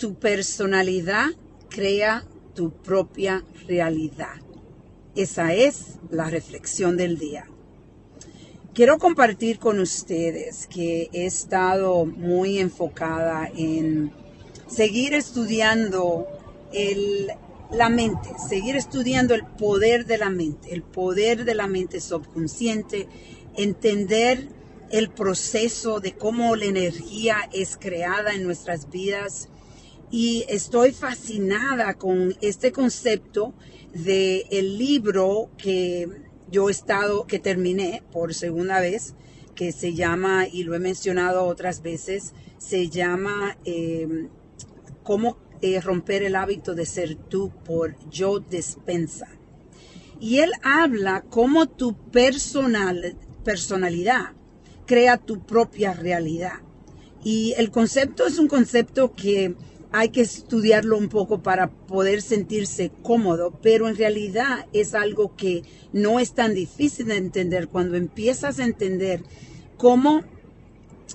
Tu personalidad crea tu propia realidad. Esa es la reflexión del día. Quiero compartir con ustedes que he estado muy enfocada en seguir estudiando la mente, seguir estudiando el poder de la mente, el poder de la mente subconsciente, entender el proceso de cómo la energía es creada en nuestras vidas. Y estoy fascinada con este concepto de el libro que yo he estado, que terminé por segunda vez, que se llama, y lo he mencionado otras veces, se llama em, Cómo eh, romper el hábito de ser tú por Joe Despensa. Y él habla cómo tu personal, personalidad crea tu propia realidad. Y el concepto es un concepto que hay que estudiarlo un poco para poder sentirse cómodo, pero en realidad es algo que no es tan difícil de entender. Cuando empiezas a entender cómo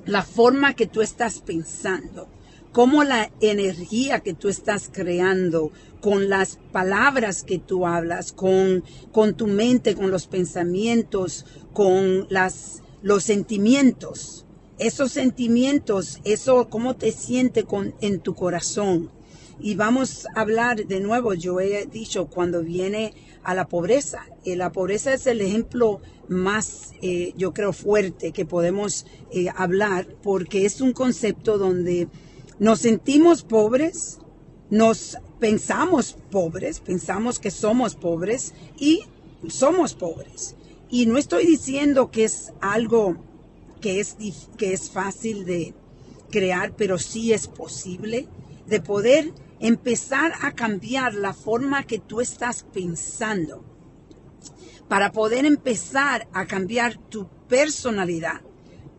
la forma que tú estás pensando, cómo la energía que tú estás creando con las palabras que tú hablas, con, con tu mente, con los pensamientos, con las, los sentimientos esos sentimientos, eso cómo te siente con, en tu corazón. Y vamos a hablar de nuevo, yo he dicho, cuando viene a la pobreza. Eh, la pobreza es el ejemplo más, eh, yo creo, fuerte que podemos eh, hablar porque es un concepto donde nos sentimos pobres, nos pensamos pobres, pensamos que somos pobres y somos pobres. Y no estoy diciendo que es algo que es, que es fácil de crear, pero sí es posible, de poder empezar a cambiar la forma que tú estás pensando, para poder empezar a cambiar tu personalidad,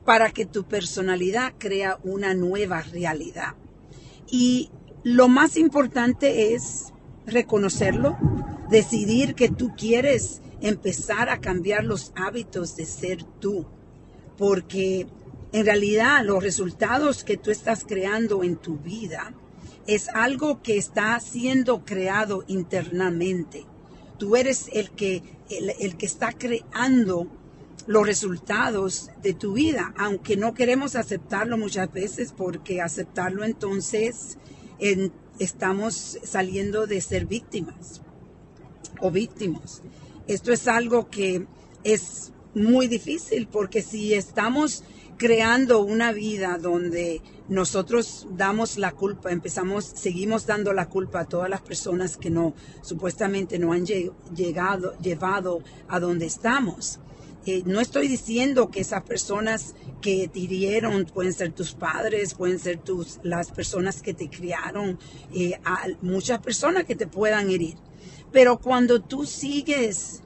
para que tu personalidad crea una nueva realidad. Y lo más importante es reconocerlo, decidir que tú quieres empezar a cambiar los hábitos de ser tú porque en realidad los resultados que tú estás creando en tu vida es algo que está siendo creado internamente. Tú eres el que, el, que está creando los resultados de tu vida, aunque no queremos aceptarlo muchas veces porque aceptarlo entonces estamos saliendo de ser víctimas o víctimas. Esto es algo que es muy difícil porque si estamos creando una vida donde nosotros damos la culpa, empezamos, seguimos dando la culpa a todas las personas que no, supuestamente no han llegado, llevado a donde estamos. Eh, no estoy diciendo que esas personas que te hirieron pueden ser tus padres, pueden ser tus, las personas que te criaron, eh, muchas personas que te puedan herir. Pero cuando tú sigues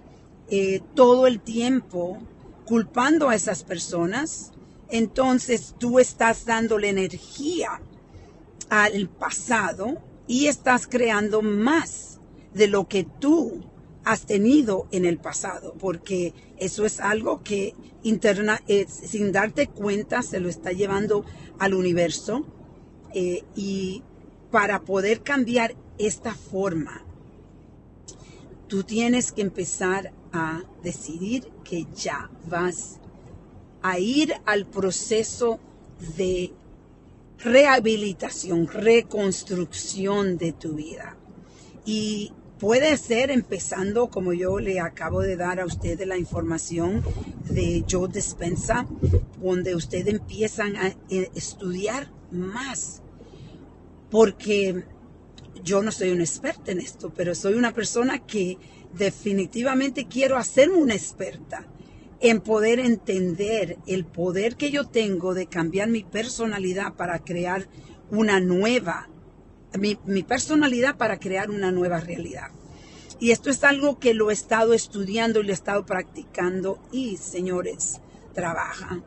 eh, todo el tiempo culpando a esas personas, entonces tú estás dándole energía al pasado y estás creando más de lo que tú has tenido en el pasado, porque eso es algo que interna, eh, sin darte cuenta se lo está llevando al universo eh, y para poder cambiar esta forma, tú tienes que empezar a decidir que ya vas a ir al proceso de rehabilitación, reconstrucción de tu vida. Y puede ser empezando, como yo le acabo de dar a ustedes la información de Joe Despensa, donde ustedes empiezan a eh, estudiar más. Porque yo no soy una experta en esto, pero soy una persona que definitivamente quiero hacerme una experta en poder entender el poder que yo tengo de cambiar mi personalidad para crear una nueva, mi, personalidad para crear una nueva realidad. Y esto es algo que lo he estado estudiando y lo he estado practicando y, señores, trabaja.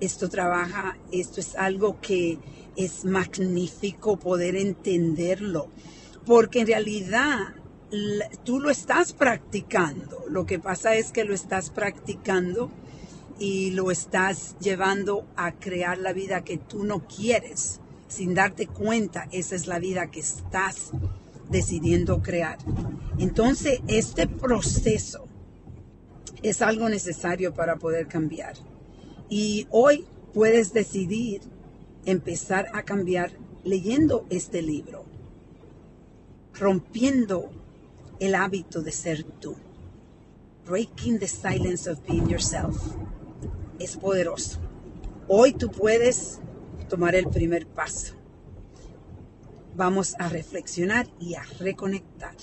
Esto trabaja, esto es algo que es magnífico poder entenderlo, porque en realidad tú lo estás practicando. Lo que pasa es que lo estás practicando y lo estás llevando a crear la vida que tú no quieres sin darte cuenta, esa es la vida que estás decidiendo crear. Entonces, este proceso es algo necesario para poder cambiar. Y hoy puedes decidir empezar a cambiar leyendo este libro, rompiendo el hábito de ser tú. Breaking the silence of being yourself. Es poderoso. Hoy tú puedes tomar el primer paso. Vamos a reflexionar y a reconectar.